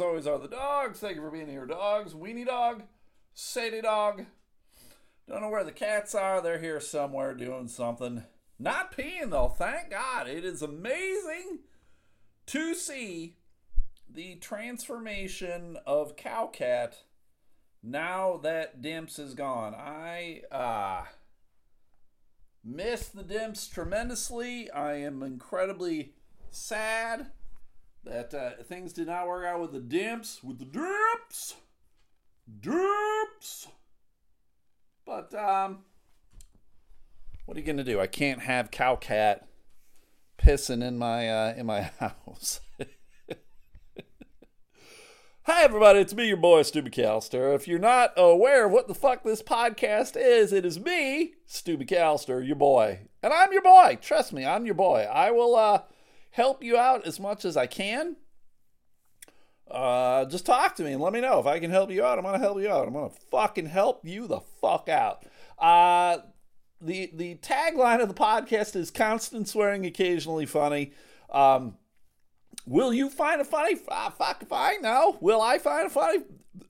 as always, are the dogs. Thank you for being here, dogs. Weenie Dog, Sadie Dog. Don't know where the cats are. They're here somewhere doing something. Not peeing, though. Thank God. It is amazing to see the transformation of Cowcat now that Dimps is gone. I uh miss the Dimps tremendously. I am incredibly sad that uh, things did not work out with the Dimps, with the Dimps. Dimps. But um what are you gonna do? I can't have Cowcat pissing in my uh, in my house. Hi, everybody. It's me, your boy, Stu McAllister. If you're not aware of what the fuck this podcast is, it is me, Stu McAllister, your boy. And I'm your boy. Trust me, I'm your boy. I will uh, help you out as much as I can. Uh, just talk to me and let me know if I can help you out. I'm to help you out. I'm to fucking help you the fuck out. Uh, the, the tagline of the podcast is constant swearing, occasionally funny. Um, Will you find it funny? Uh, fuck if I know. Will I find it funny?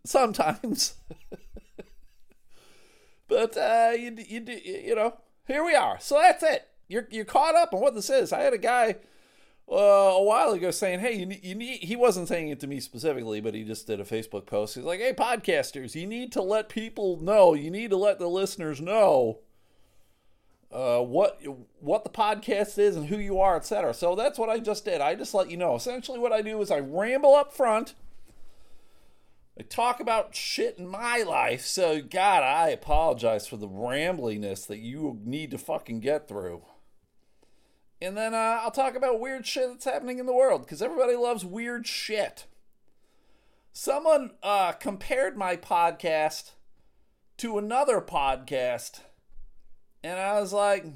Sometimes. but uh, you, you you know, here we are. So that's it. You're you're caught up on what this is. I had a guy uh, a while ago saying, "Hey, you need, you need." He wasn't saying it to me specifically, but he just did a Facebook post. He's like, "Hey, podcasters, you need to let people know. You need to let the listeners know." Uh, what what the podcast is and who you are, etc. So that's what I just did. I just let you know. Essentially, what I do is I ramble up front. I talk about shit in my life. So God, I apologize for the rambliness that you need to fucking get through. And then uh, I'll talk about weird shit that's happening in the world because everybody loves weird shit. Someone uh, compared my podcast to another podcast and I was like,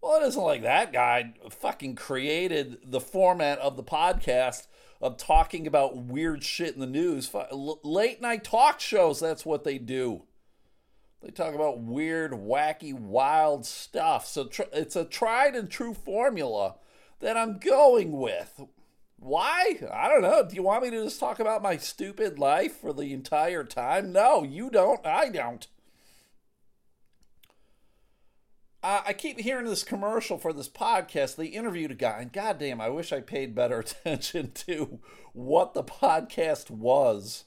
well, it isn't like that guy fucking created the format of the podcast of talking about weird shit in the news. Late night talk shows, that's what they do. They talk about weird, wacky, wild stuff. So tr- it's a tried and true formula that I'm going with. Why? I don't know. Do you want me to just talk about my stupid life for the entire time? No, you don't. I don't. I keep hearing this commercial for this podcast. They interviewed a guy, and goddamn, I wish I paid better attention to what the podcast was.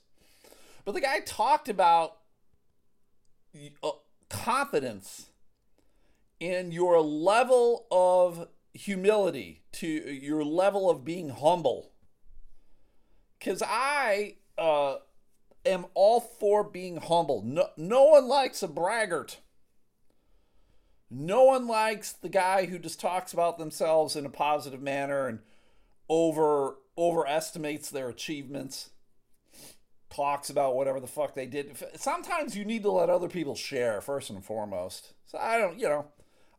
But the guy talked about confidence in your level of humility, to your level of being humble. Because I uh, am all for being humble. No, no one likes a braggart. No one likes the guy who just talks about themselves in a positive manner and over overestimates their achievements. Talks about whatever the fuck they did. Sometimes you need to let other people share first and foremost. So I don't, you know,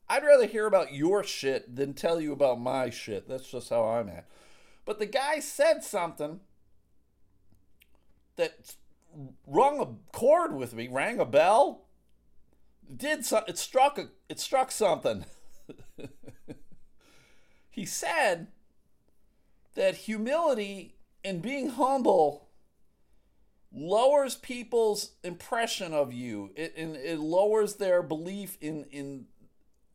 I'd rather hear about your shit than tell you about my shit. That's just how I'm at. But the guy said something that rung a chord with me, rang a bell, did so, it struck a, it struck something. he said that humility and being humble lowers people's impression of you. It, and it lowers their belief in in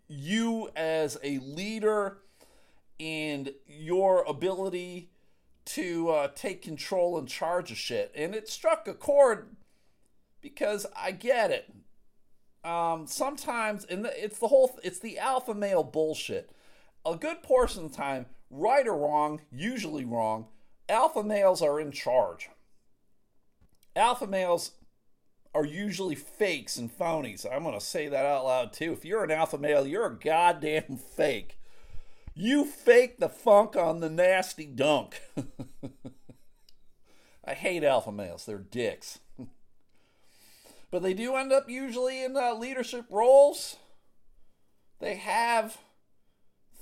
you as a leader and your ability to uh, take control and charge of shit. And it struck a chord because I get it um, sometimes, and it's the whole, it's the alpha male bullshit. A good portion of the time, right or wrong, usually wrong, alpha males are in charge. Alpha males are usually fakes and phonies. I'm going to say that out loud too. If you're an alpha male, you're a goddamn fake. You fake the funk on the nasty dunk. I hate alpha males. They're dicks but they do end up usually in uh, leadership roles. They have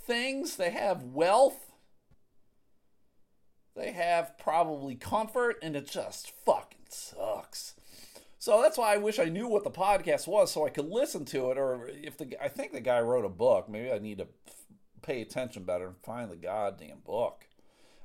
things, they have wealth, they have probably comfort, and it just fucking sucks. So that's why I wish I knew what the podcast was so I could listen to it. Or if the I think the guy wrote a book, maybe I need to pay attention better and find the goddamn book.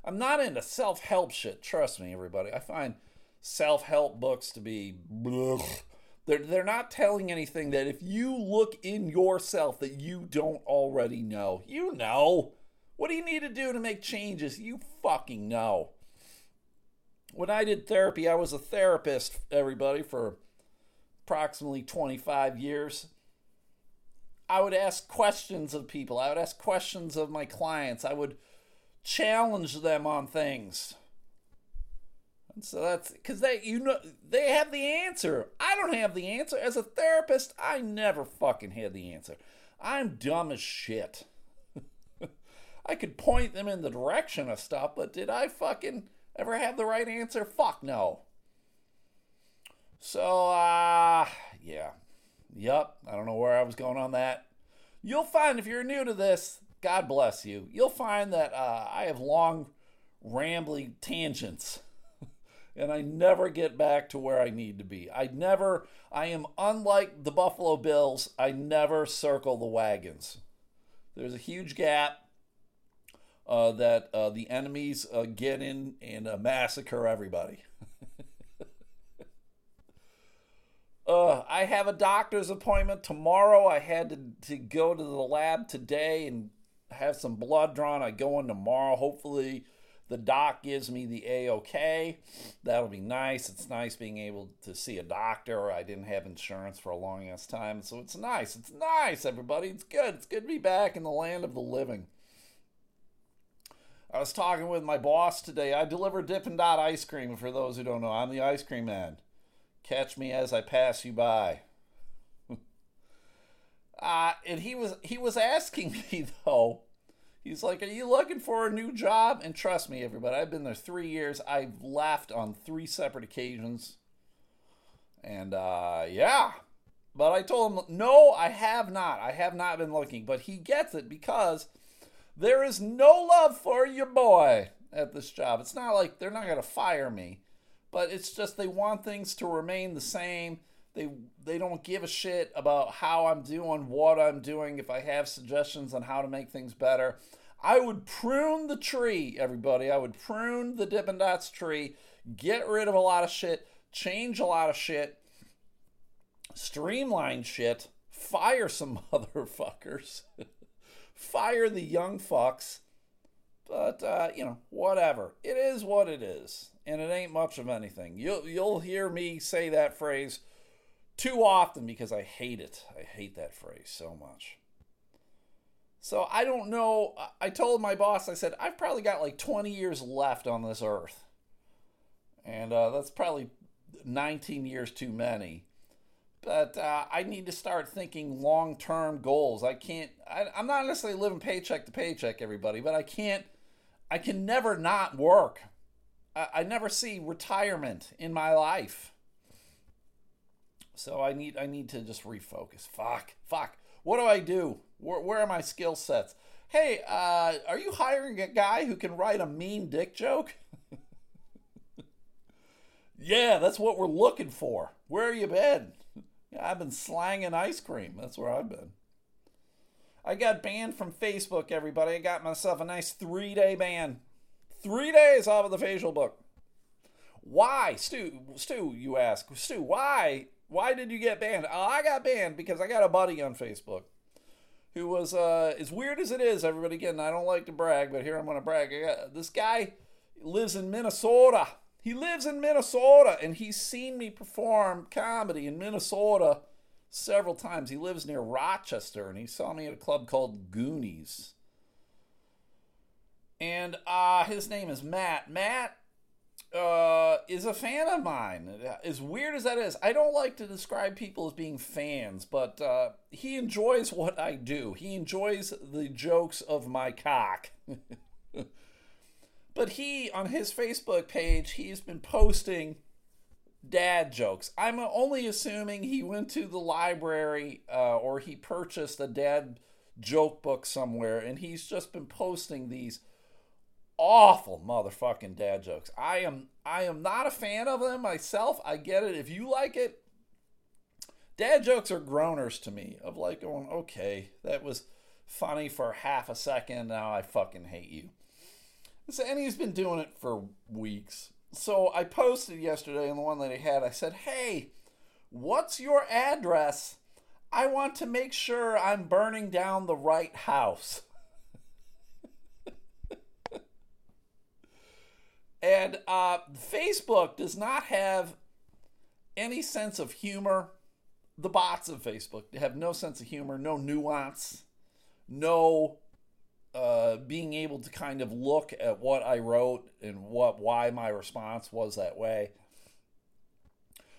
I'm not into self help shit. Trust me, everybody. I find self help books to be. Blech. They're, they're not telling anything that if you look in yourself that you don't already know. You know. What do you need to do to make changes? You fucking know. When I did therapy, I was a therapist, everybody, for approximately 25 years. I would ask questions of people. I would ask questions of my clients. I would challenge them on things. And so that's because they you know they have the answer. I don't have the answer. As a therapist, I never fucking had the answer. I'm dumb as shit. I could point them in the direction of stuff, but did I fucking ever have the right answer? Fuck no. So uh yeah. Yup, I don't know where I was going on that. You'll find if you're new to this, God bless you. You'll find that uh, I have long, rambling tangents and I never get back to where I need to be. I never, I am unlike the Buffalo Bills, I never circle the wagons. There's a huge gap uh, that uh, the enemies uh, get in and uh, massacre everybody. Uh, I have a doctor's appointment tomorrow. I had to, to go to the lab today and have some blood drawn. I go in tomorrow. Hopefully, the doc gives me the A OK. That'll be nice. It's nice being able to see a doctor. I didn't have insurance for a long ass time. So it's nice. It's nice, everybody. It's good. It's good to be back in the land of the living. I was talking with my boss today. I deliver Dippin' Dot ice cream for those who don't know. I'm the ice cream man. Catch me as I pass you by. uh, and he was he was asking me though He's like, Are you looking for a new job? And trust me, everybody, I've been there three years. I've left on three separate occasions. And uh, yeah. But I told him, No, I have not. I have not been looking. But he gets it because there is no love for your boy at this job. It's not like they're not going to fire me, but it's just they want things to remain the same. They they don't give a shit about how I'm doing, what I'm doing, if I have suggestions on how to make things better. I would prune the tree, everybody. I would prune the Dippin' Dots tree, get rid of a lot of shit, change a lot of shit, streamline shit, fire some motherfuckers, fire the young fucks. But uh, you know, whatever. It is what it is, and it ain't much of anything. You'll you'll hear me say that phrase too often because I hate it. I hate that phrase so much. So I don't know. I told my boss, I said, I've probably got like 20 years left on this earth. And uh, that's probably 19 years too many. But uh, I need to start thinking long term goals. I can't, I, I'm not necessarily living paycheck to paycheck, everybody, but I can't, I can never not work. I, I never see retirement in my life. So I need, I need to just refocus. Fuck, fuck. What do I do? Where, where are my skill sets? Hey, uh, are you hiring a guy who can write a mean dick joke? yeah, that's what we're looking for. Where are you been? I've been slanging ice cream. That's where I've been. I got banned from Facebook, everybody. I got myself a nice three day ban. Three days off of the facial book. Why, Stu? Stu, you ask. Stu, why? Why did you get banned? Oh, I got banned because I got a buddy on Facebook who was uh, as weird as it is. Everybody, again, I don't like to brag, but here I'm going to brag. This guy lives in Minnesota. He lives in Minnesota, and he's seen me perform comedy in Minnesota several times. He lives near Rochester, and he saw me at a club called Goonies. And uh, his name is Matt. Matt uh, is a fan of mine. As weird as that is, I don't like to describe people as being fans, but uh, he enjoys what I do. He enjoys the jokes of my cock. but he, on his Facebook page, he's been posting dad jokes. I'm only assuming he went to the library uh, or he purchased a dad joke book somewhere, and he's just been posting these awful motherfucking dad jokes. I am I am not a fan of them myself. I get it. If you like it, dad jokes are groaners to me of like going, okay, that was funny for half a second. Now I fucking hate you. So, and he's been doing it for weeks. So I posted yesterday on the one that he had, I said, hey, what's your address? I want to make sure I'm burning down the right house. and uh, Facebook does not have any sense of humor. The bots of Facebook have no sense of humor, no nuance, no uh, being able to kind of look at what I wrote and what why my response was that way.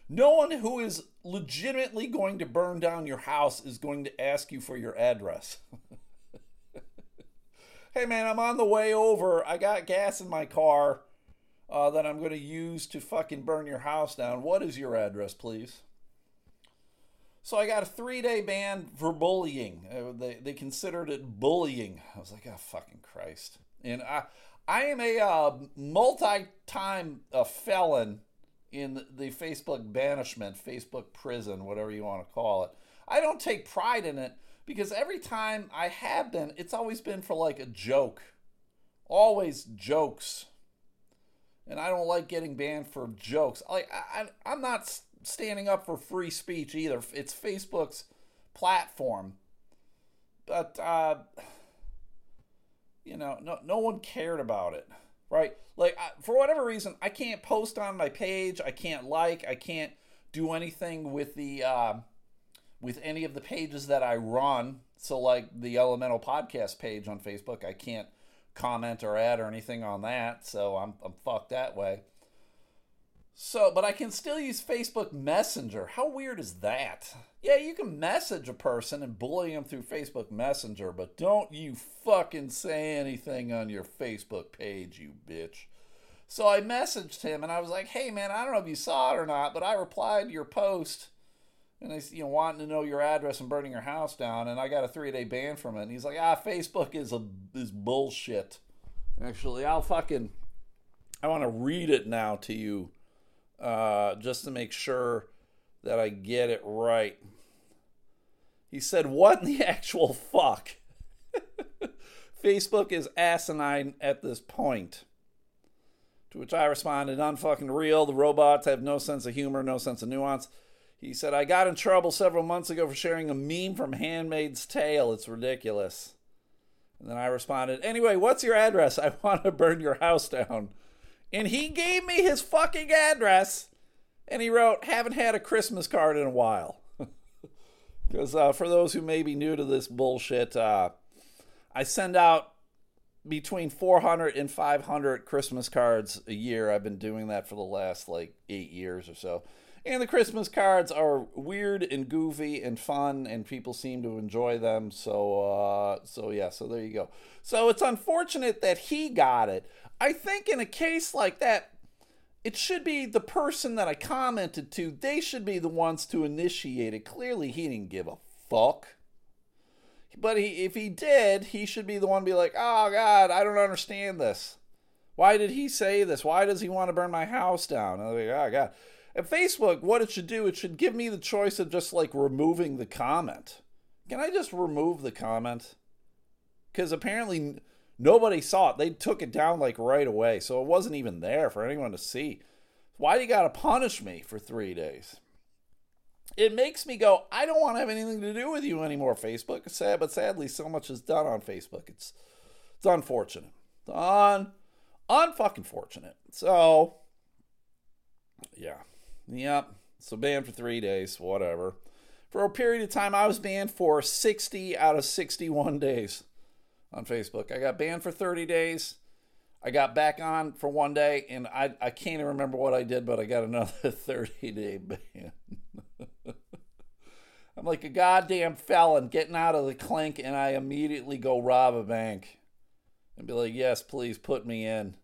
No one who is legitimately going to burn down your house is going to ask you for your address. hey man, I'm on the way over. I got gas in my car uh, that I'm going to use to fucking burn your house down. What is your address, please? So I got a three day ban for bullying. Uh, they, they considered it bullying. I was like, oh, fucking Christ. And I, I am a uh, multi time uh, felon in the Facebook banishment, Facebook prison, whatever you want to call it. I don't take pride in it because every time I have been, it's always been for like a joke. Always jokes. And I don't like getting banned for jokes. Like I, I I'm not standing up for free speech either. It's Facebook's platform. But uh you know, no no one cared about it right? Like for whatever reason, I can't post on my page. I can't like. I can't do anything with the uh, with any of the pages that I run. So like the Elemental Podcast page on Facebook, I can't comment or add or anything on that. So I'm I'm fucked that way. So, but I can still use Facebook Messenger. How weird is that? Yeah, you can message a person and bully them through Facebook Messenger, but don't you fucking say anything on your Facebook page, you bitch. So I messaged him and I was like, "Hey man, I don't know if you saw it or not, but I replied to your post and they you know wanting to know your address and burning your house down and I got a 3-day ban from it." And he's like, "Ah, Facebook is a is bullshit." Actually, I'll fucking I want to read it now to you uh, just to make sure that I get it right. He said, What in the actual fuck? Facebook is asinine at this point. To which I responded, Unfucking real. The robots have no sense of humor, no sense of nuance. He said, I got in trouble several months ago for sharing a meme from Handmaid's Tale. It's ridiculous. And then I responded, Anyway, what's your address? I want to burn your house down. And he gave me his fucking address. And he wrote, Haven't had a Christmas card in a while. Because uh, for those who may be new to this bullshit, uh, I send out between 400 and 500 Christmas cards a year. I've been doing that for the last like eight years or so. And the Christmas cards are weird and goofy and fun, and people seem to enjoy them. So, uh, so yeah, so there you go. So it's unfortunate that he got it. I think in a case like that, it should be the person that I commented to. They should be the ones to initiate it. Clearly, he didn't give a fuck. But he, if he did, he should be the one to be like, oh, God, I don't understand this. Why did he say this? Why does he want to burn my house down? I'm like, oh, God. At Facebook, what it should do, it should give me the choice of just like removing the comment. Can I just remove the comment? Because apparently Nobody saw it. They took it down like right away. So it wasn't even there for anyone to see. Why do you got to punish me for three days? It makes me go, I don't want to have anything to do with you anymore, Facebook. Sad, but sadly, so much is done on Facebook. It's it's unfortunate. It's un unfucking fortunate. So yeah. Yep. So banned for three days, whatever. For a period of time, I was banned for 60 out of 61 days on Facebook. I got banned for 30 days. I got back on for one day, and I, I can't even remember what I did, but I got another 30 day ban. I'm like a goddamn felon getting out of the clink, and I immediately go rob a bank and be like, yes, please put me in.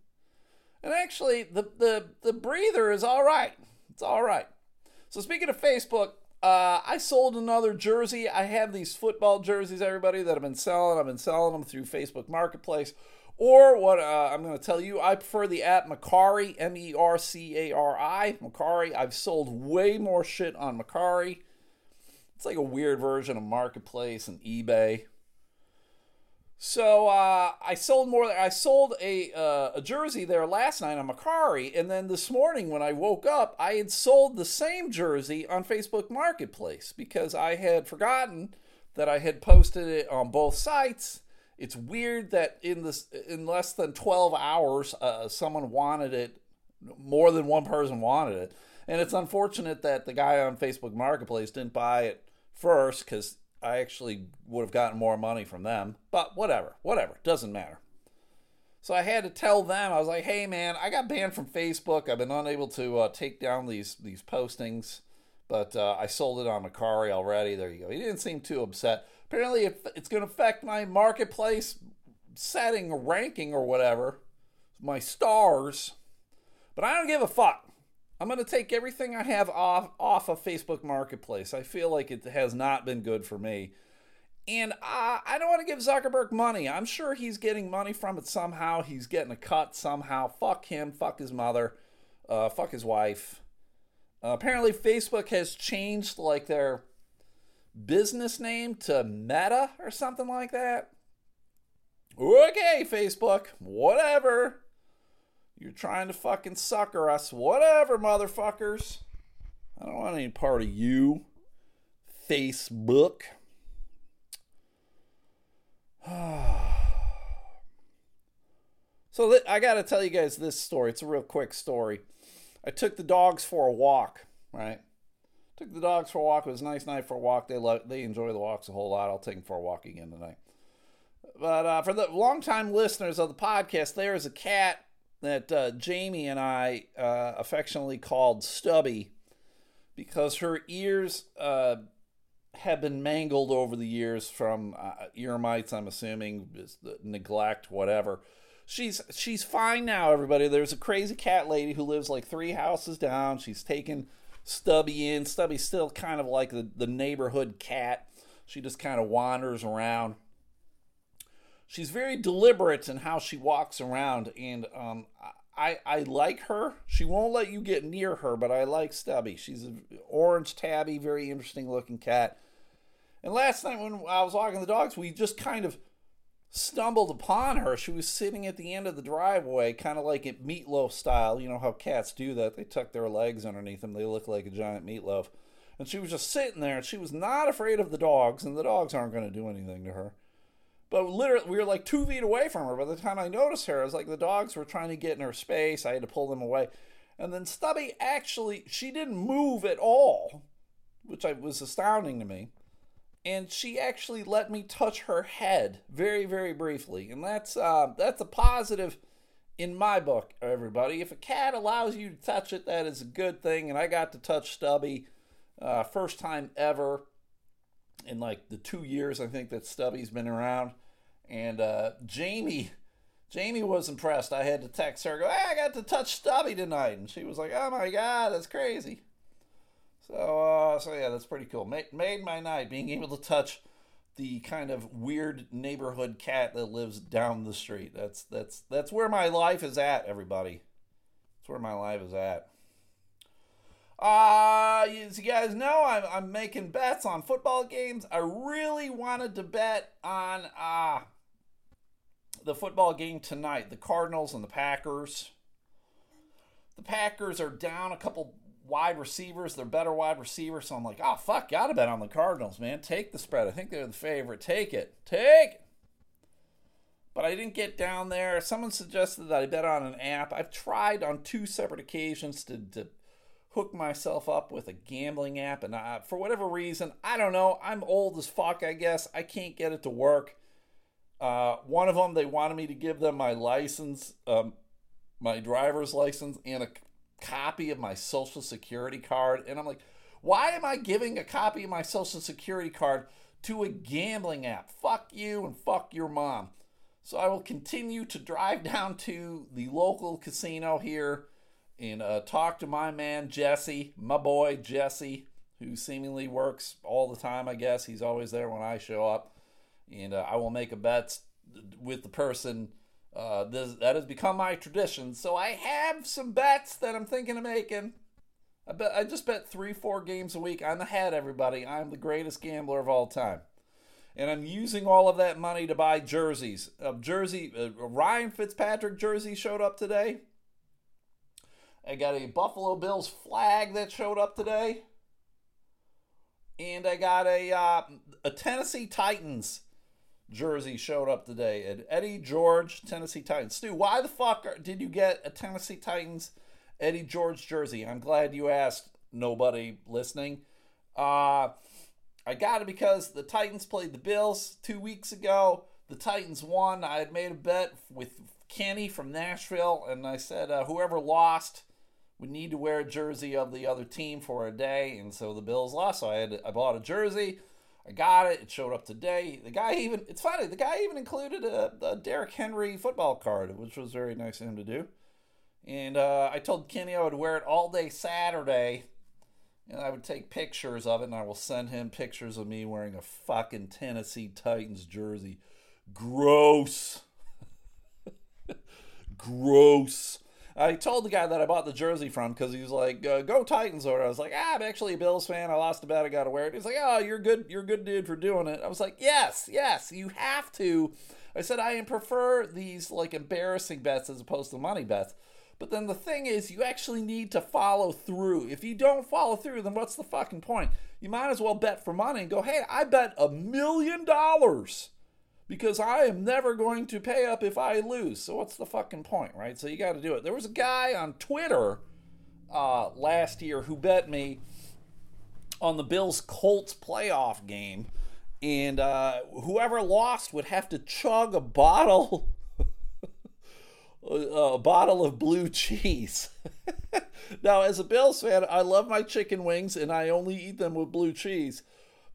And actually, the, the, the breather is all right. It's all right. So, speaking of Facebook, uh, I sold another jersey. I have these football jerseys, everybody, that I've been selling. I've been selling them through Facebook Marketplace. Or what uh, I'm going to tell you, I prefer the app Mercari, M E R C A R I. Mercari. I've sold way more shit on Mercari. It's like a weird version of Marketplace and eBay. So uh, I sold more. I sold a uh, a jersey there last night on Mercari, and then this morning when I woke up, I had sold the same jersey on Facebook Marketplace because I had forgotten that I had posted it on both sites. It's weird that in this in less than twelve hours, uh, someone wanted it. More than one person wanted it, and it's unfortunate that the guy on Facebook Marketplace didn't buy it first because I actually would have gotten more money from them. But whatever, whatever, doesn't matter. So I had to tell them, I was like, hey man, I got banned from Facebook. I've been unable to uh, take down these these postings, but uh, I sold it on Mercari already. There you go. He didn't seem too upset. Apparently, it, it's going to affect my marketplace setting or ranking or whatever, my stars. But I don't give a fuck. I'm going to take everything I have off off of Facebook Marketplace. I feel like it has not been good for me. And uh, I don't want to give Zuckerberg money. I'm sure he's getting money from it somehow. He's getting a cut somehow. Fuck him. Fuck his mother. Uh, fuck his wife. Uh, apparently, Facebook has changed like their business name to Meta or something like that. Okay, Facebook. Whatever. You're trying to fucking sucker us. Whatever, motherfuckers. I don't want any part of you. Facebook. so th- I got to tell you guys this story. It's a real quick story. I took the dogs for a walk, right? Took the dogs for a walk. It was a nice night for a walk. They love, they enjoy the walks a whole lot. I'll take them for a walk again tonight. But uh, for the longtime listeners of the podcast, there is a cat that uh, Jamie and I uh, affectionately called Stubby because her ears uh, have been mangled over the years from uh, ear mites, I'm assuming, neglect, whatever. She's she's fine now, everybody. There's a crazy cat lady who lives like three houses down. She's taken Stubby in. Stubby's still kind of like the, the neighborhood cat. She just kind of wanders around she's very deliberate in how she walks around, and um, I I like her. She won't let you get near her, but I like Stubby. She's an orange tabby, very interesting looking cat. And last night when I was walking the dogs, we just kind of stumbled upon her. She was sitting at the end of the driveway, kind of like it meatloaf style. You know how cats do that? They tuck their legs underneath them. They look like a giant meatloaf. And she was just sitting there, and she was not afraid of the dogs, and the dogs aren't going to do anything to her. But literally, we were like two feet away from her. By the time I noticed her, I was like, the dogs were trying to get in her space. I had to pull them away. And then Stubby actually, she didn't move at all, which I, was astounding to me. And she actually let me touch her head very, very briefly. And that's uh, that's a positive in my book, everybody. If a cat allows you to touch it, that is a good thing. And I got to touch Stubby uh, first time ever in like the two years I think that Stubby's been around. And uh, Jamie, Jamie was impressed. I had to text her, go, hey, I got to touch Stubby tonight, and she was like, oh my god, that's crazy. So, uh, so yeah, that's pretty cool. Made, made my night being able to touch the kind of weird neighborhood cat that lives down the street. That's that's that's where my life is at, everybody. That's where my life is at. Uh, as you guys know, I'm, I'm making bets on football games. I really wanted to bet on uh, the football game tonight, the Cardinals and the Packers. The Packers are down a couple wide receivers. They're better wide receivers. So I'm like, oh, fuck, gotta bet on the Cardinals, man. Take the spread. I think they're the favorite. Take it. Take it. But I didn't get down there. Someone suggested that I bet on an app. I've tried on two separate occasions to, to hook myself up with a gambling app. And I, for whatever reason, I don't know. I'm old as fuck, I guess. I can't get it to work. Uh, one of them, they wanted me to give them my license, um, my driver's license, and a copy of my social security card. And I'm like, why am I giving a copy of my social security card to a gambling app? Fuck you and fuck your mom. So I will continue to drive down to the local casino here and uh, talk to my man Jesse, my boy Jesse, who seemingly works all the time. I guess he's always there when I show up and uh, I will make a bet with the person. Uh, this, that has become my tradition. So I have some bets that I'm thinking of making. I bet I just bet three, four games a week. I'm ahead, everybody. I'm the greatest gambler of all time. And I'm using all of that money to buy jerseys. Jersey, Ryan Fitzpatrick jersey showed up today. I got a Buffalo Bills flag that showed up today. And I got a uh, a Tennessee Titans jersey showed up today. And Eddie George, Tennessee Titans. Stu, why the fuck did you get a Tennessee Titans Eddie George jersey? I'm glad you asked. Nobody listening. Uh, I got it because the Titans played the Bills two weeks ago. The Titans won. I had made a bet with Kenny from Nashville, and I said uh, whoever lost would need to wear a jersey of the other team for a day, and so the Bills lost. So I had I bought a jersey. I got it. It showed up today. The guy even it's funny. The guy even included a, a Derrick Henry football card, which was very nice of him to do. And uh, I told Kenny I would wear it all day Saturday, and I would take pictures of it, and I will send him pictures of me wearing a fucking Tennessee Titans jersey. Gross. Gross. I told the guy that I bought the jersey from because he was like, uh, "Go Titans!" Or I was like, "Ah, I'm actually a Bills fan. I lost a bet. I got to wear it." He's like, "Oh, you're good. You're a good dude for doing it." I was like, "Yes, yes, you have to." I said I prefer these like embarrassing bets as opposed to money bets. But then the thing is, you actually need to follow through. If you don't follow through, then what's the fucking point? You might as well bet for money and go, "Hey, I bet a million dollars." Because I am never going to pay up if I lose. So what's the fucking point, right? So you got to do it. There was a guy on Twitter uh, last year who bet me on the Bills Colts playoff game, and uh, whoever lost would have to chug a bottle. a bottle of blue cheese. now, as a Bills fan, I love my chicken wings and I only eat them with blue cheese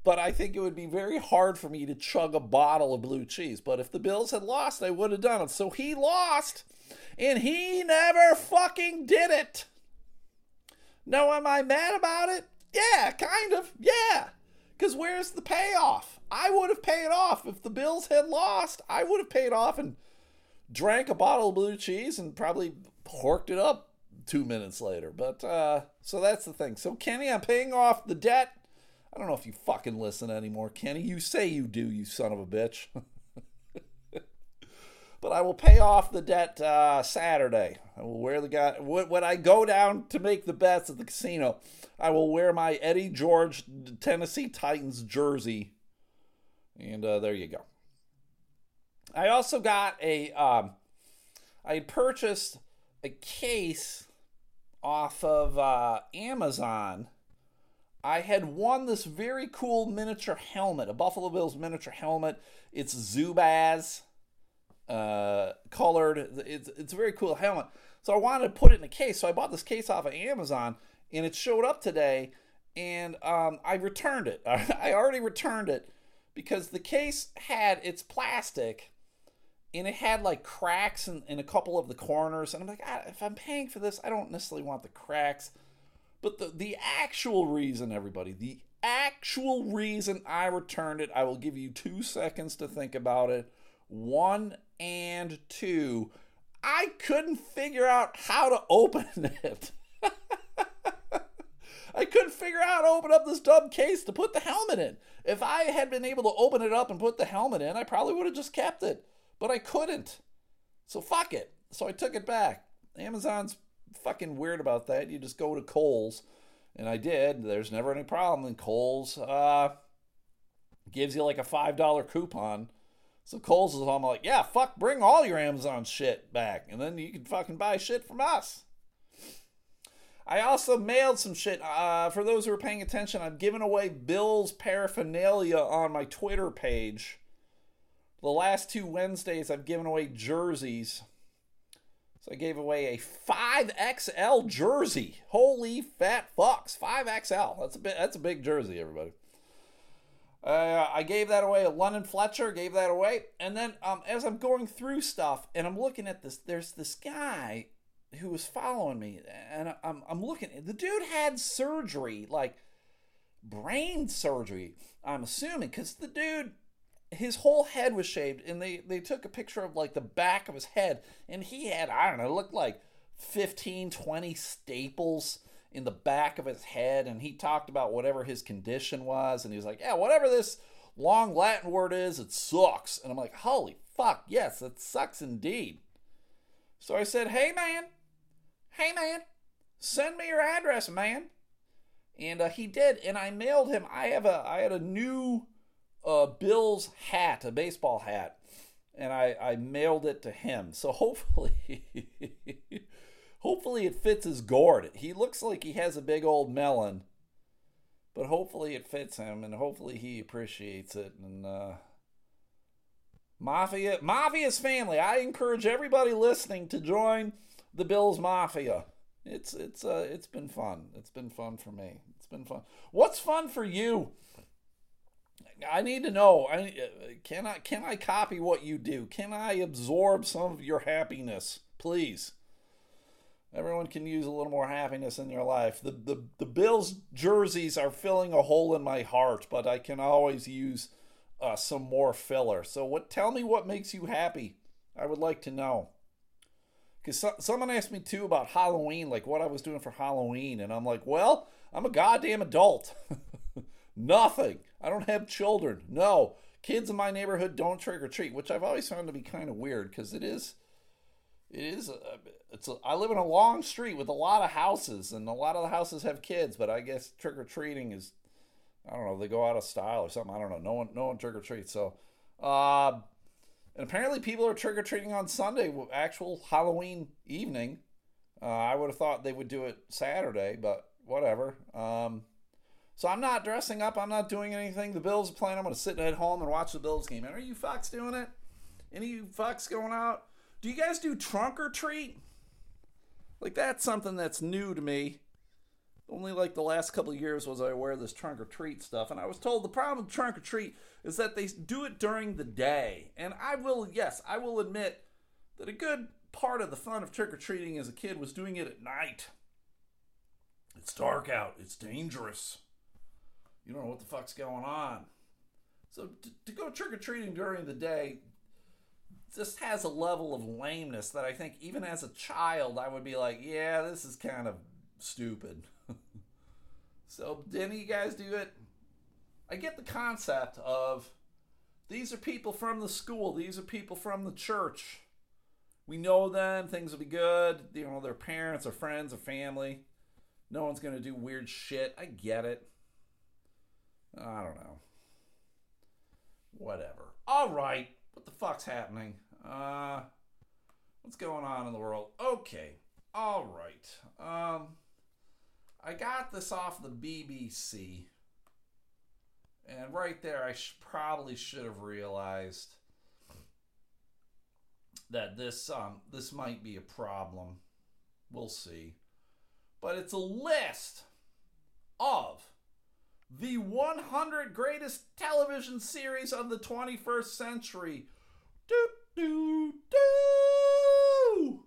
but I think it would be very hard for me to chug a bottle of blue cheese. But if the Bills had lost, I would have done it. So he lost, and he never fucking did it. Now, am I mad about it? Yeah, kind of. Yeah. Because where's the payoff? I would have paid off. If the Bills had lost, I would have paid off and drank a bottle of blue cheese and probably horked it up two minutes later. But, uh, so that's the thing. So, Kenny, I'm paying off the debt I don't know if you fucking listen anymore, Kenny. You say you do, you son of a bitch. but I will pay off the debt uh, Saturday. I will wear the guy when I go down to make the bets at the casino. I will wear my Eddie George Tennessee Titans jersey, and uh, there you go. I also got a. Um, I purchased a case off of uh, Amazon I had won this very cool miniature helmet, a Buffalo Bills miniature helmet. It's Zubaz uh, colored. It's, it's a very cool helmet. So I wanted to put it in a case. So I bought this case off of Amazon and it showed up today and um, I returned it. I already returned it because the case had its plastic and it had like cracks in, in a couple of the corners. And I'm like, ah, if I'm paying for this, I don't necessarily want the cracks but the, the actual reason, everybody, the actual reason I returned it, I will give you two seconds to think about it. One and two. I couldn't figure out how to open it. I couldn't figure out how to open up this dumb case to put the helmet in. If I had been able to open it up and put the helmet in, I probably would have just kept it. But I couldn't. So fuck it. So I took it back. Amazon's fucking weird about that. You just go to Kohl's, and I did. There's never any problem. And Kohl's uh, gives you like a five dollar coupon. So Kohl's is all like, yeah, fuck, bring all your Amazon shit back, and then you can fucking buy shit from us. I also mailed some shit. Uh, for those who are paying attention, I'm giving away Bill's paraphernalia on my Twitter page. The last two Wednesdays, I've given away jerseys so I gave away a 5XL jersey. Holy fat fucks. 5XL. That's a bit that's a big jersey, everybody. Uh, I gave that away. A London Fletcher gave that away. And then um, as I'm going through stuff and I'm looking at this, there's this guy who was following me. And I'm, I'm looking. The dude had surgery, like brain surgery, I'm assuming, because the dude his whole head was shaved and they they took a picture of like the back of his head and he had i don't know looked like 15 20 staples in the back of his head and he talked about whatever his condition was and he was like, "Yeah, whatever this long Latin word is, it sucks." And I'm like, "Holy fuck, yes, it sucks indeed." So I said, "Hey man, hey man, send me your address, man." And uh, he did, and I mailed him. I have a I had a new uh, Bills hat, a baseball hat, and I I mailed it to him. So hopefully, hopefully it fits his gourd. He looks like he has a big old melon, but hopefully it fits him, and hopefully he appreciates it. And uh, Mafia, Mafia's family. I encourage everybody listening to join the Bills Mafia. It's it's uh it's been fun. It's been fun for me. It's been fun. What's fun for you? I need to know. I can I can I copy what you do? Can I absorb some of your happiness, please? Everyone can use a little more happiness in your life. The the the Bills jerseys are filling a hole in my heart, but I can always use uh, some more filler. So what? Tell me what makes you happy. I would like to know. Because so, someone asked me too about Halloween, like what I was doing for Halloween, and I'm like, well, I'm a goddamn adult. Nothing. I don't have children. No. Kids in my neighborhood don't trick or treat, which I've always found to be kind of weird because it is, it is, a, it's. A, I live in a long street with a lot of houses, and a lot of the houses have kids, but I guess trick or treating is, I don't know, they go out of style or something. I don't know. No one, no one trick or treats. So, uh, and apparently people are trick or treating on Sunday, actual Halloween evening. Uh, I would have thought they would do it Saturday, but whatever. Um, so I'm not dressing up. I'm not doing anything. The Bills are playing. I'm going to sit at home and watch the Bills game. And are you fucks doing it? Any you fucks going out? Do you guys do trunk or treat? Like that's something that's new to me. Only like the last couple of years was I aware of this trunk or treat stuff, and I was told the problem with trunk or treat is that they do it during the day. And I will, yes, I will admit that a good part of the fun of trick or treating as a kid was doing it at night. It's dark out. It's dangerous you don't know what the fuck's going on. So to, to go trick or treating during the day just has a level of lameness that I think even as a child I would be like, yeah, this is kind of stupid. so didn't you guys do it? I get the concept of these are people from the school, these are people from the church. We know them, things will be good. You know, their parents or friends or family. No one's going to do weird shit. I get it. I don't know. Whatever. All right. What the fuck's happening? Uh, what's going on in the world? Okay. All right. Um, I got this off the BBC. And right there, I sh- probably should have realized that this um this might be a problem. We'll see. But it's a list of the 100 greatest television series of the 21st century. Do, do, do.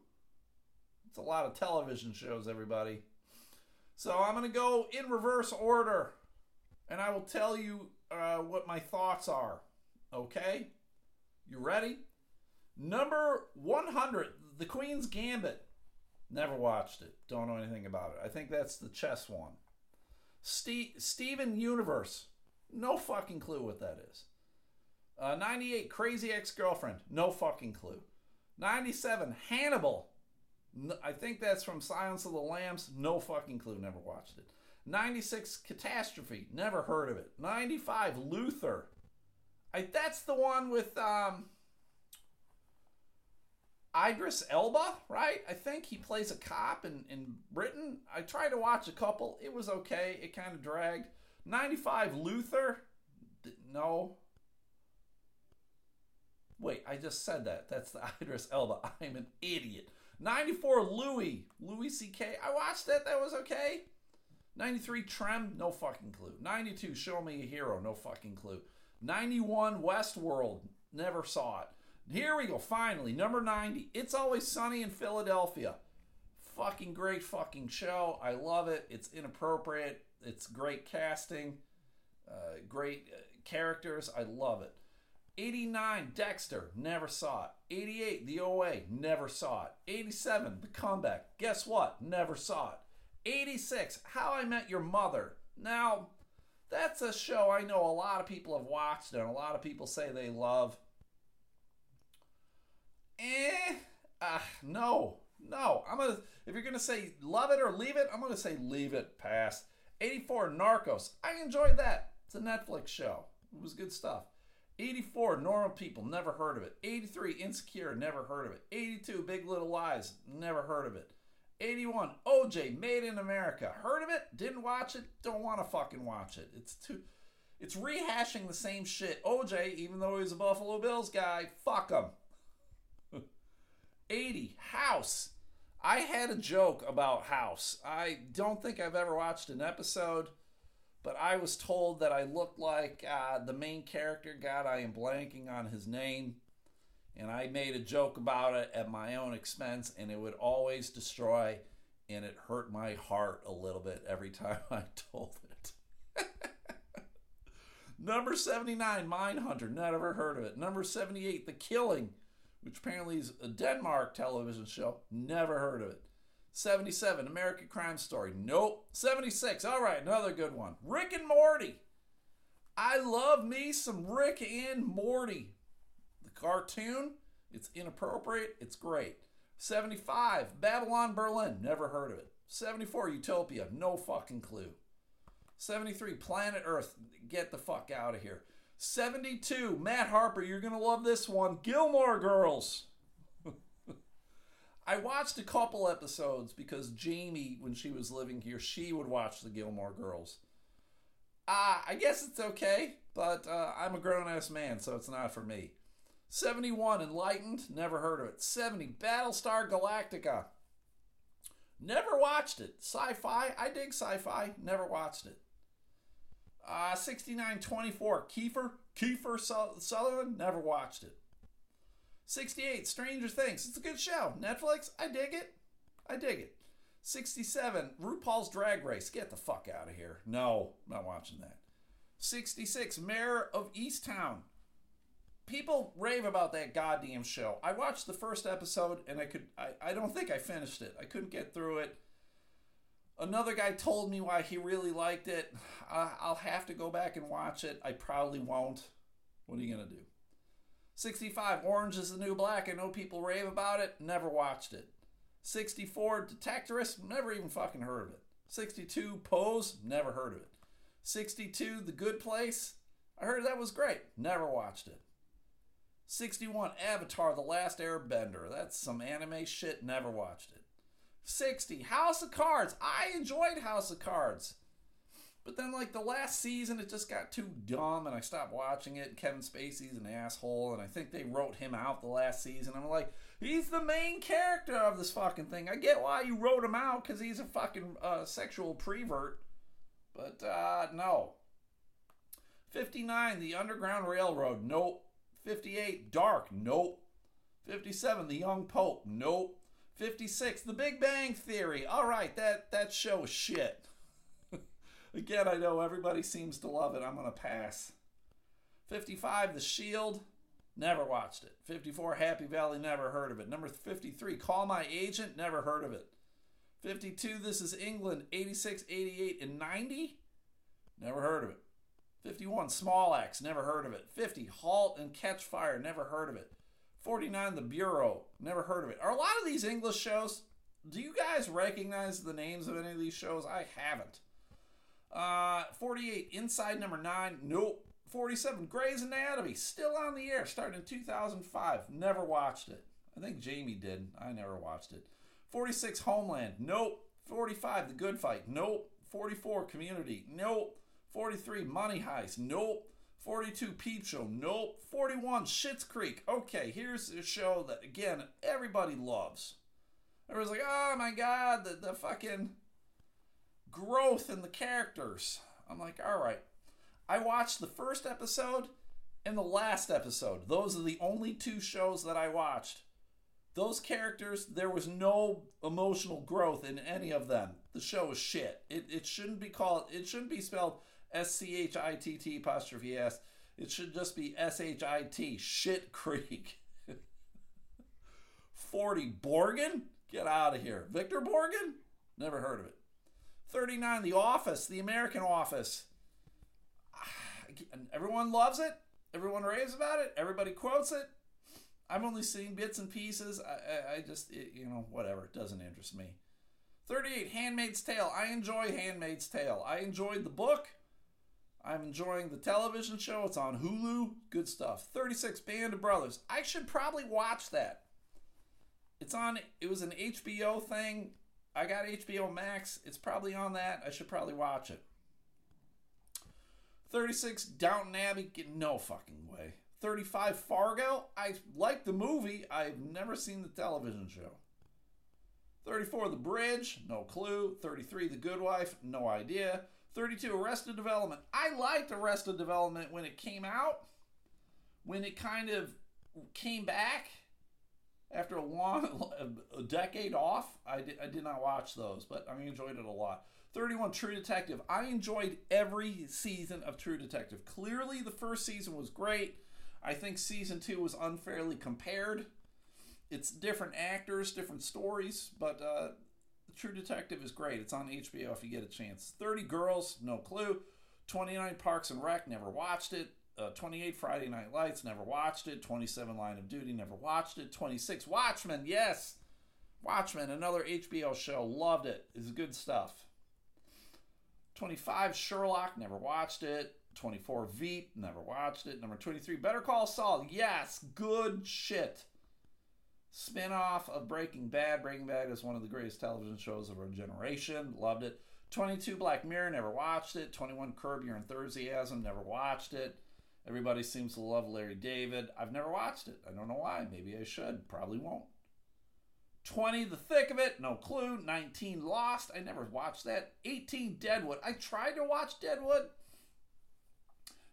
It's a lot of television shows, everybody. So I'm going to go in reverse order and I will tell you uh, what my thoughts are. Okay? You ready? Number 100, The Queen's Gambit. Never watched it. Don't know anything about it. I think that's the chess one. Steve, Steven Universe. No fucking clue what that is. Uh, 98 Crazy Ex Girlfriend. No fucking clue. 97 Hannibal. No, I think that's from Silence of the Lambs. No fucking clue. Never watched it. 96 Catastrophe. Never heard of it. 95 Luther. I, that's the one with um, Idris Elba, right? I think he plays a cop in, in Britain. I tried to watch a couple. It was okay. It kind of dragged. 95 Luther. No. Wait, I just said that. That's the Idris Elba. I'm an idiot. 94 Louie. Louis C.K. I watched it. That was okay. 93 Trem. No fucking clue. 92 Show Me a Hero. No fucking clue. 91 Westworld. Never saw it. Here we go, finally. Number 90. It's Always Sunny in Philadelphia. Fucking great fucking show. I love it. It's inappropriate. It's great casting. Uh, great uh, characters. I love it. 89, Dexter. Never saw it. 88, The OA. Never saw it. 87, The Comeback. Guess what? Never saw it. 86, How I Met Your Mother. Now, that's a show I know a lot of people have watched and a lot of people say they love. Eh, uh, no, no. I'm gonna. If you're gonna say love it or leave it, I'm gonna say leave it. Pass. 84 Narcos. I enjoyed that. It's a Netflix show. It was good stuff. 84 Normal People. Never heard of it. 83 Insecure. Never heard of it. 82 Big Little Lies. Never heard of it. 81 OJ Made in America. Heard of it? Didn't watch it? Don't want to fucking watch it. It's too. It's rehashing the same shit. OJ, even though he's a Buffalo Bills guy, fuck him. 80. House. I had a joke about House. I don't think I've ever watched an episode, but I was told that I looked like uh, the main character. God, I am blanking on his name. And I made a joke about it at my own expense, and it would always destroy, and it hurt my heart a little bit every time I told it. Number 79, mine Mindhunter. Never heard of it. Number 78, The Killing which apparently is a Denmark television show. Never heard of it. 77, American Crime Story. Nope. 76, all right, another good one. Rick and Morty. I love me some Rick and Morty. The cartoon, it's inappropriate, it's great. 75, Babylon Berlin. Never heard of it. 74, Utopia. No fucking clue. 73, Planet Earth. Get the fuck out of here. 72. Matt Harper, you're going to love this one. Gilmore Girls. I watched a couple episodes because Jamie, when she was living here, she would watch the Gilmore Girls. Uh, I guess it's okay, but uh, I'm a grown ass man, so it's not for me. 71 Enlightened, never heard of it. 70 Battlestar Galactica. Never watched it. Sci fi, I dig sci fi, never watched it. Uh, 6924, Kiefer, Kiefer Sutherland, never watched it. 68, Stranger Things, it's a good show. Netflix, I dig it. I dig it. 67, RuPaul's Drag Race, get the fuck out of here. No, not watching that. 66, Mare of Easttown. People rave about that goddamn show. I watched the first episode and I could, I, I don't think I finished it. I couldn't get through it. Another guy told me why he really liked it. I'll have to go back and watch it. I probably won't. What are you going to do? 65, Orange is the New Black. I know people rave about it. Never watched it. 64, Detectorist. Never even fucking heard of it. 62, Pose. Never heard of it. 62, The Good Place. I heard that was great. Never watched it. 61, Avatar The Last Airbender. That's some anime shit. Never watched it. 60. House of Cards. I enjoyed House of Cards. But then, like, the last season, it just got too dumb and I stopped watching it. Kevin Spacey's an asshole, and I think they wrote him out the last season. I'm like, he's the main character of this fucking thing. I get why you wrote him out because he's a fucking uh, sexual prevert. But, uh, no. 59, The Underground Railroad. Nope. 58, Dark. Nope. 57, The Young Pope. Nope. 56, The Big Bang Theory. All right, that, that show is shit. Again, I know everybody seems to love it. I'm to pass. 55, The Shield. Never watched it. 54, Happy Valley. Never heard of it. Number 53, Call My Agent. Never heard of it. 52, This is England. 86, 88, and 90. Never heard of it. 51, Small Axe. Never heard of it. 50, Halt and Catch Fire. Never heard of it. 49 The Bureau. Never heard of it. Are a lot of these English shows? Do you guys recognize the names of any of these shows? I haven't. Uh, 48 Inside Number 9. Nope. 47 Grey's Anatomy. Still on the air. Started in 2005. Never watched it. I think Jamie did. I never watched it. 46 Homeland. Nope. 45 The Good Fight. Nope. 44 Community. Nope. 43 Money Heist. Nope. 42 Peep Show. Nope. 41 Schitt's Creek. Okay, here's a show that again everybody loves. Everyone's like, oh my god, the, the fucking growth in the characters. I'm like, all right. I watched the first episode and the last episode. Those are the only two shows that I watched. Those characters, there was no emotional growth in any of them. The show is shit. It, it shouldn't be called, it shouldn't be spelled S C H I T T apostrophe S. It should just be S H I T. Shit Creek. 40 Borgen? Get out of here. Victor Borgen? Never heard of it. 39, The Office, The American Office. Everyone loves it. Everyone raves about it. Everybody quotes it. I've only seen bits and pieces. I, I, I just, it, you know, whatever. It doesn't interest me. 38, Handmaid's Tale. I enjoy Handmaid's Tale. I enjoyed the book. I'm enjoying the television show. It's on Hulu. Good stuff. 36, Band of Brothers. I should probably watch that. It's on, it was an HBO thing. I got HBO Max. It's probably on that. I should probably watch it. 36 Downton Abbey. No fucking way. 35 Fargo. I like the movie. I've never seen the television show. 34 The Bridge. No clue. 33 The Good Wife. No idea. 32 Arrested Development. I liked Arrested Development when it came out. When it kind of came back after a long a decade off. I did, I did not watch those, but I enjoyed it a lot. 31 True Detective. I enjoyed every season of True Detective. Clearly, the first season was great. I think season two was unfairly compared. It's different actors, different stories, but uh, True Detective is great. It's on HBO if you get a chance. 30 Girls, no clue. 29 Parks and Rec, never watched it. Uh, 28 Friday Night Lights, never watched it. 27 Line of Duty, never watched it. 26 Watchmen, yes. Watchmen, another HBO show, loved it. It's good stuff. 25 Sherlock, never watched it. 24 Veep, never watched it. Number 23 Better Call Saul, yes, good shit. Spin-off of Breaking Bad. Breaking Bad is one of the greatest television shows of our generation. Loved it. 22 Black Mirror, never watched it. 21 Curb Your Enthusiasm, never watched it. Everybody seems to love Larry David. I've never watched it. I don't know why. Maybe I should. Probably won't. 20 The Thick of It, no clue. 19 Lost, I never watched that. 18 Deadwood, I tried to watch Deadwood.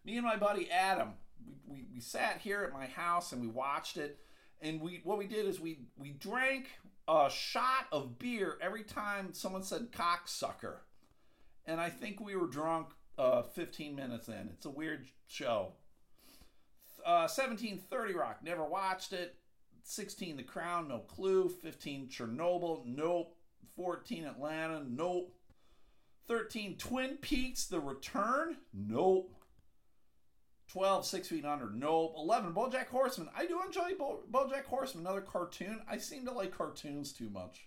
Me and my buddy Adam, we, we, we sat here at my house and we watched it. And we what we did is we we drank a shot of beer every time someone said cocksucker. And I think we were drunk uh, 15 minutes in. It's a weird show. Uh, 17 30 Rock, never watched it. 16 The Crown, no clue. 15 Chernobyl, nope. 14 Atlanta, nope. 13 Twin Peaks The Return, nope. 12 Six Feet Under, nope. 11 Bojack Horseman. I do enjoy Bo- Bojack Horseman, another cartoon. I seem to like cartoons too much.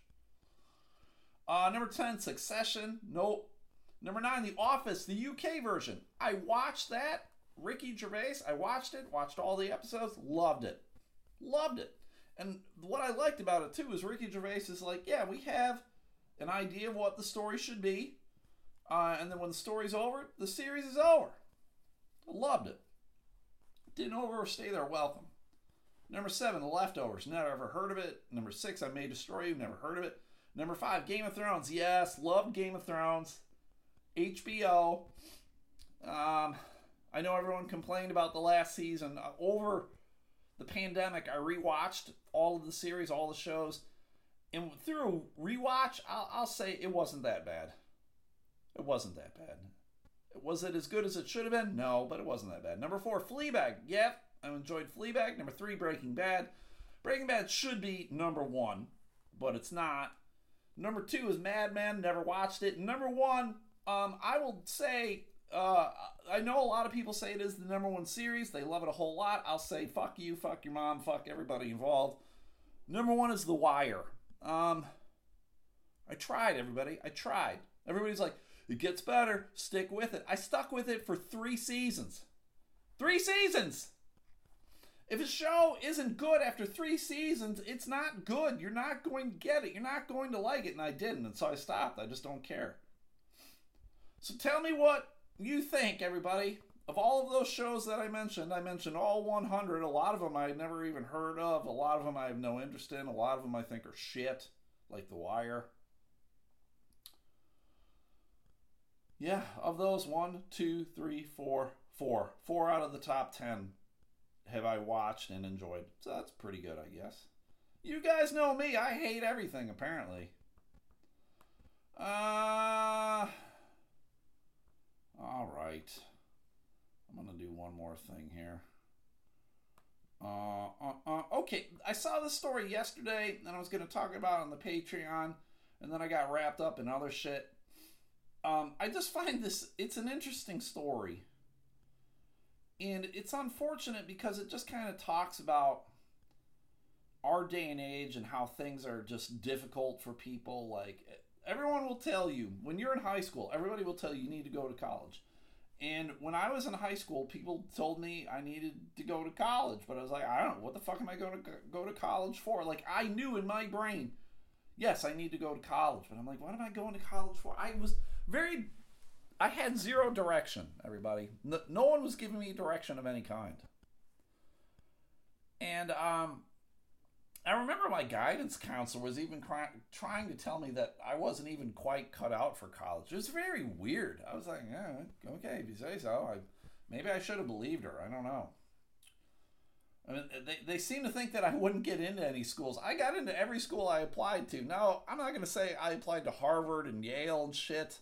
Uh, number 10 Succession, nope. Number 9 The Office, the UK version. I watched that. Ricky Gervais, I watched it, watched all the episodes, loved it. Loved it. And what I liked about it too is Ricky Gervais is like, yeah, we have an idea of what the story should be, uh, and then when the story's over, the series is over. Loved it. Didn't overstay their welcome. Number seven, The Leftovers. Never ever heard of it. Number six, I May Destroy You. Never heard of it. Number five, Game of Thrones. Yes, loved Game of Thrones. HBO. Um, I know everyone complained about the last season. Uh, over the pandemic, I rewatched all of the series, all the shows, and through rewatch, I'll, I'll say it wasn't that bad. It wasn't that bad. Was it as good as it should have been? No, but it wasn't that bad. Number four, Fleabag. Yep, I enjoyed Fleabag. Number three, Breaking Bad. Breaking Bad should be number one, but it's not. Number two is Mad Men. Never watched it. Number one, um, I will say, uh, I know a lot of people say it is the number one series. They love it a whole lot. I'll say, fuck you, fuck your mom, fuck everybody involved. Number one is The Wire. Um, I tried, everybody. I tried. Everybody's like, it gets better. Stick with it. I stuck with it for three seasons. Three seasons! If a show isn't good after three seasons, it's not good. You're not going to get it. You're not going to like it. And I didn't. And so I stopped. I just don't care. So tell me what you think, everybody. Of all of those shows that I mentioned, I mentioned all 100. A lot of them I had never even heard of. A lot of them I have no interest in. A lot of them I think are shit, like The Wire. Yeah, of those, one, two, three, four, four. Four out of the top ten have I watched and enjoyed. So that's pretty good, I guess. You guys know me. I hate everything, apparently. Uh. All right. I'm going to do one more thing here. Uh, uh, uh, okay, I saw this story yesterday, and I was going to talk about it on the Patreon, and then I got wrapped up in other shit. Um, I just find this it's an interesting story. And it's unfortunate because it just kind of talks about our day and age and how things are just difficult for people. Like everyone will tell you when you're in high school, everybody will tell you you need to go to college. And when I was in high school, people told me I needed to go to college, but I was like, I don't know what the fuck am I going to go to college for? Like I knew in my brain, yes, I need to go to college, but I'm like, what am I going to college for? I was very I had zero direction, everybody. No, no one was giving me direction of any kind. And um I remember my guidance counselor was even cry- trying to tell me that I wasn't even quite cut out for college. It was very weird. I was like, yeah, okay, if you say so. I maybe I should have believed her. I don't know. I mean, they, they seem to think that I wouldn't get into any schools. I got into every school I applied to. Now, I'm not going to say I applied to Harvard and Yale and shit.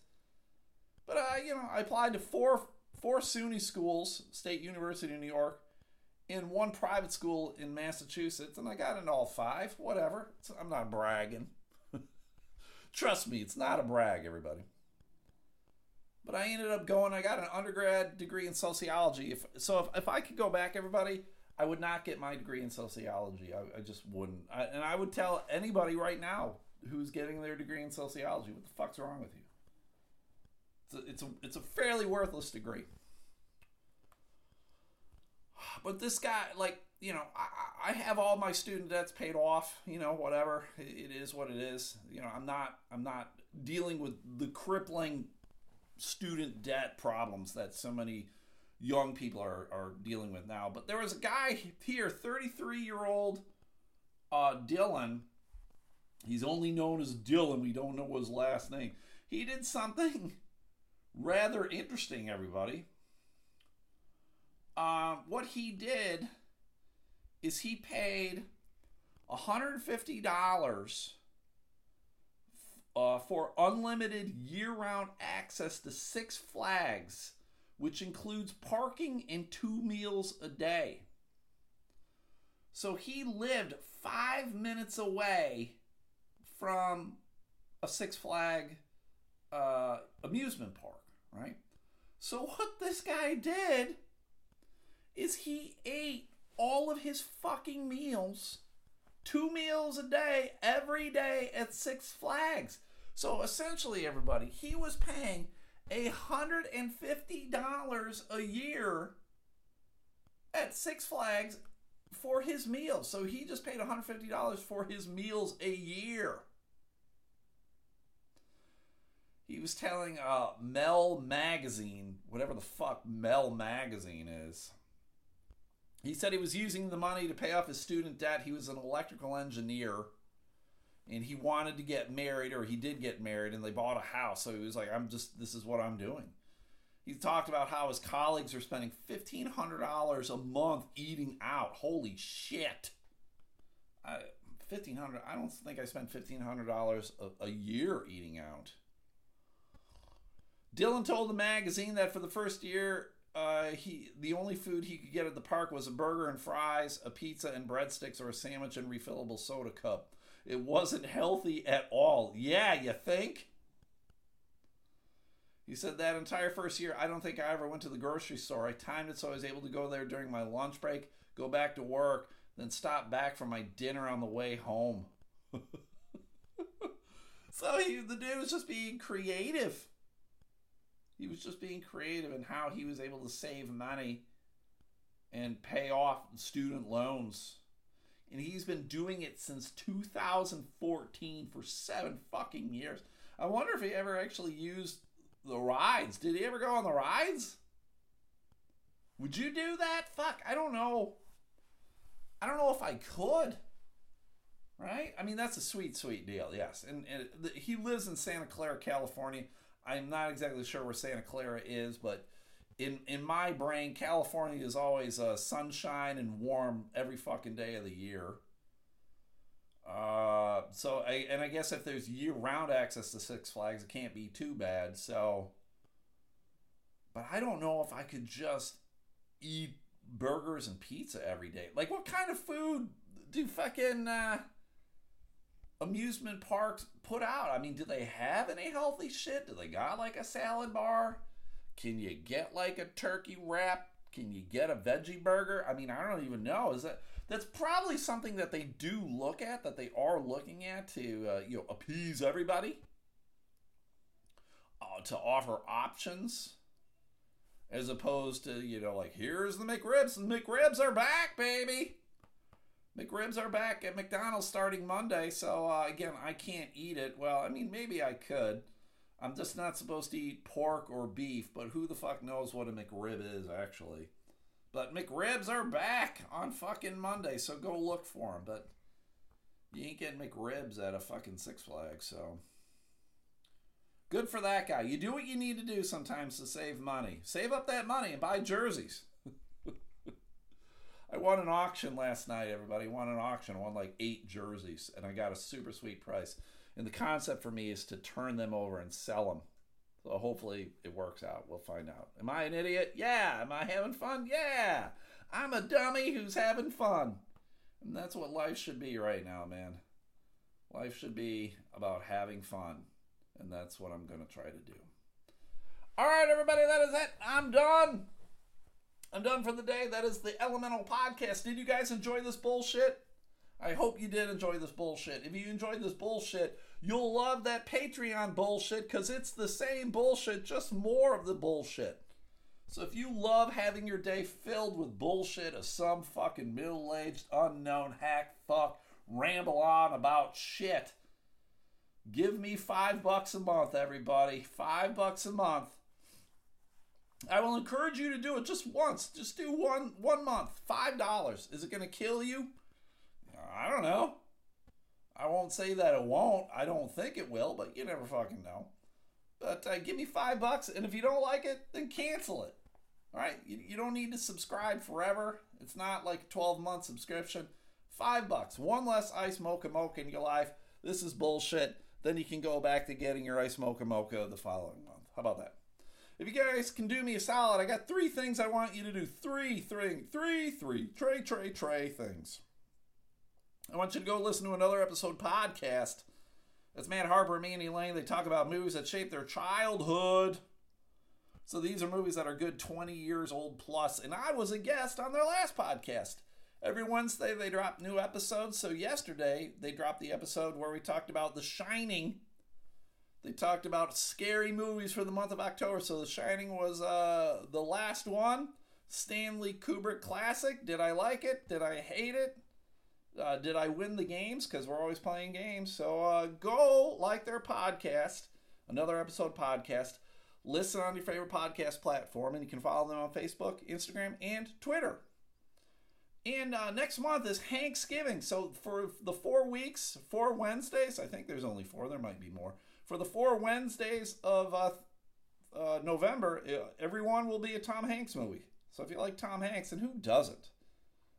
But, uh, you know, I applied to four, four SUNY schools, State University of New York, in one private school in Massachusetts, and I got into all five. Whatever. It's, I'm not bragging. Trust me, it's not a brag, everybody. But I ended up going. I got an undergrad degree in sociology. If so, if, if I could go back, everybody, I would not get my degree in sociology. I, I just wouldn't. I, and I would tell anybody right now who's getting their degree in sociology, what the fuck's wrong with you? It's a, it's a, fairly worthless degree. But this guy, like, you know, I, I have all my student debts paid off. You know, whatever it is, what it is. You know, I'm not, I'm not dealing with the crippling student debt problems that so many young people are, are dealing with now. But there was a guy here, 33 year old uh, Dylan. He's only known as Dylan. We don't know his last name. He did something rather interesting, everybody. Uh, what he did is he paid $150 uh, for unlimited year round access to Six Flags, which includes parking and two meals a day. So he lived five minutes away from a Six Flag uh, amusement park, right? So what this guy did is he ate all of his fucking meals, two meals a day, every day at Six Flags. So essentially, everybody, he was paying a hundred and fifty dollars a year at Six Flags for his meals. So he just paid $150 for his meals a year. He was telling uh, Mel Magazine, whatever the fuck Mel Magazine is. He said he was using the money to pay off his student debt. He was an electrical engineer and he wanted to get married or he did get married and they bought a house. So he was like, I'm just, this is what I'm doing. He talked about how his colleagues are spending $1,500 a month eating out. Holy shit. I, 1500 I don't think I spent $1,500 a, a year eating out. Dylan told the magazine that for the first year, uh, he the only food he could get at the park was a burger and fries, a pizza and breadsticks, or a sandwich and refillable soda cup. It wasn't healthy at all. Yeah, you think? He said that entire first year, I don't think I ever went to the grocery store. I timed it so I was able to go there during my lunch break, go back to work, then stop back for my dinner on the way home. so he, the dude was just being creative. He was just being creative in how he was able to save money and pay off student loans. And he's been doing it since 2014 for seven fucking years. I wonder if he ever actually used the rides. Did he ever go on the rides? Would you do that? Fuck, I don't know. I don't know if I could. Right? I mean, that's a sweet, sweet deal, yes. And, and he lives in Santa Clara, California. I'm not exactly sure where Santa Clara is, but in in my brain, California is always uh, sunshine and warm every fucking day of the year. Uh, so I and I guess if there's year round access to Six Flags, it can't be too bad. So, but I don't know if I could just eat burgers and pizza every day. Like, what kind of food do fucking uh, amusement parks put out? I mean, do they have any healthy shit? Do they got like a salad bar? Can you get like a turkey wrap? Can you get a veggie burger? I mean, I don't even know. Is that that's probably something that they do look at, that they are looking at to uh, you know appease everybody, uh, to offer options, as opposed to you know like here's the McRibs. The McRibs are back, baby. McRibs are back at McDonald's starting Monday. So uh, again, I can't eat it. Well, I mean maybe I could. I'm just not supposed to eat pork or beef, but who the fuck knows what a McRib is actually? But McRibs are back on fucking Monday, so go look for them. But you ain't getting McRibs at a fucking Six Flags, so good for that guy. You do what you need to do sometimes to save money. Save up that money and buy jerseys. I won an auction last night, everybody. I won an auction. I won like eight jerseys, and I got a super sweet price. And the concept for me is to turn them over and sell them. So hopefully it works out. We'll find out. Am I an idiot? Yeah. Am I having fun? Yeah. I'm a dummy who's having fun. And that's what life should be right now, man. Life should be about having fun. And that's what I'm going to try to do. All right, everybody, that is it. I'm done. I'm done for the day. That is the Elemental Podcast. Did you guys enjoy this bullshit? I hope you did enjoy this bullshit. If you enjoyed this bullshit, you'll love that Patreon bullshit because it's the same bullshit, just more of the bullshit. So if you love having your day filled with bullshit of some fucking middle aged, unknown hack fuck ramble on about shit, give me five bucks a month, everybody. Five bucks a month. I will encourage you to do it just once. Just do one one month. Five dollars. Is it gonna kill you? I don't know. I won't say that it won't. I don't think it will, but you never fucking know. But uh, give me five bucks, and if you don't like it, then cancel it. All right, you, you don't need to subscribe forever. It's not like a 12 month subscription. Five bucks, one less ice mocha mocha in your life. This is bullshit. Then you can go back to getting your ice mocha mocha the following month. How about that? If you guys can do me a solid, I got three things I want you to do. Three, three, three, three, tray, tray, tray things. I want you to go listen to another episode podcast. That's Matt Harper me and Mandy Lane. They talk about movies that shape their childhood. So these are movies that are good 20 years old plus, and I was a guest on their last podcast. Every Wednesday they drop new episodes. So yesterday they dropped the episode where we talked about The Shining. They talked about scary movies for the month of October. So The Shining was uh, the last one. Stanley Kubrick classic. Did I like it? Did I hate it? Uh, did I win the games? Because we're always playing games. So uh, go like their podcast, another episode podcast. Listen on your favorite podcast platform, and you can follow them on Facebook, Instagram, and Twitter. And uh, next month is Thanksgiving. So for the four weeks, four Wednesdays, I think there's only four, there might be more. For the four Wednesdays of uh, uh, November, everyone will be a Tom Hanks movie. So if you like Tom Hanks, and who doesn't?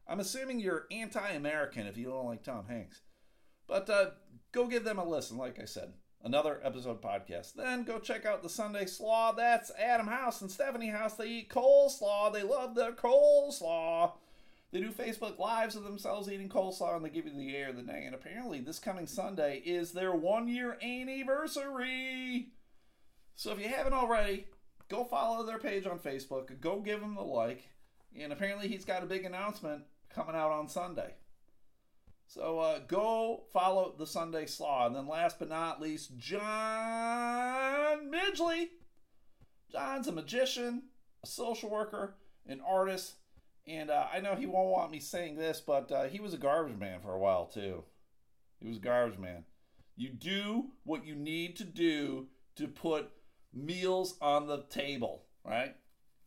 I'm assuming you're anti American if you don't like Tom Hanks. But uh, go give them a listen, like I said. Another episode podcast. Then go check out the Sunday Slaw. That's Adam House and Stephanie House. They eat coleslaw. They love their coleslaw. They do Facebook Lives of themselves eating coleslaw and they give you the air of the day. And apparently, this coming Sunday is their one year anniversary. So if you haven't already, go follow their page on Facebook. Go give them the like. And apparently, he's got a big announcement coming out on Sunday. So uh, go follow the Sunday Slaw. And then last but not least, John Midgley. John's a magician, a social worker, an artist, and uh, I know he won't want me saying this, but uh, he was a garbage man for a while too. He was a garbage man. You do what you need to do to put meals on the table, right?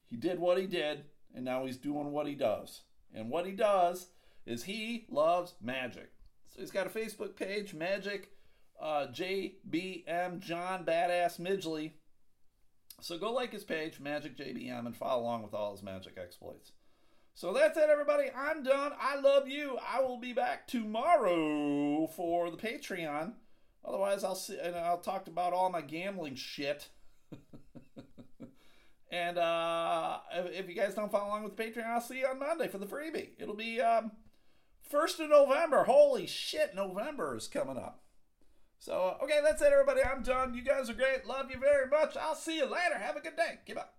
He did what he did, and now he's doing what he does. And what he does is he loves magic. So he's got a Facebook page, Magic uh, JBM John Badass Midgley. So go like his page, Magic JBM, and follow along with all his magic exploits. So that's it, everybody. I'm done. I love you. I will be back tomorrow for the Patreon. Otherwise, I'll see and I'll talk about all my gambling shit. and uh, if, you guys don't follow along with the Patreon, I'll see you on Monday for the freebie. It'll be um, first of November. Holy shit, November is coming up. So, okay, that's it, everybody. I'm done. You guys are great. Love you very much. I'll see you later. Have a good day. Up.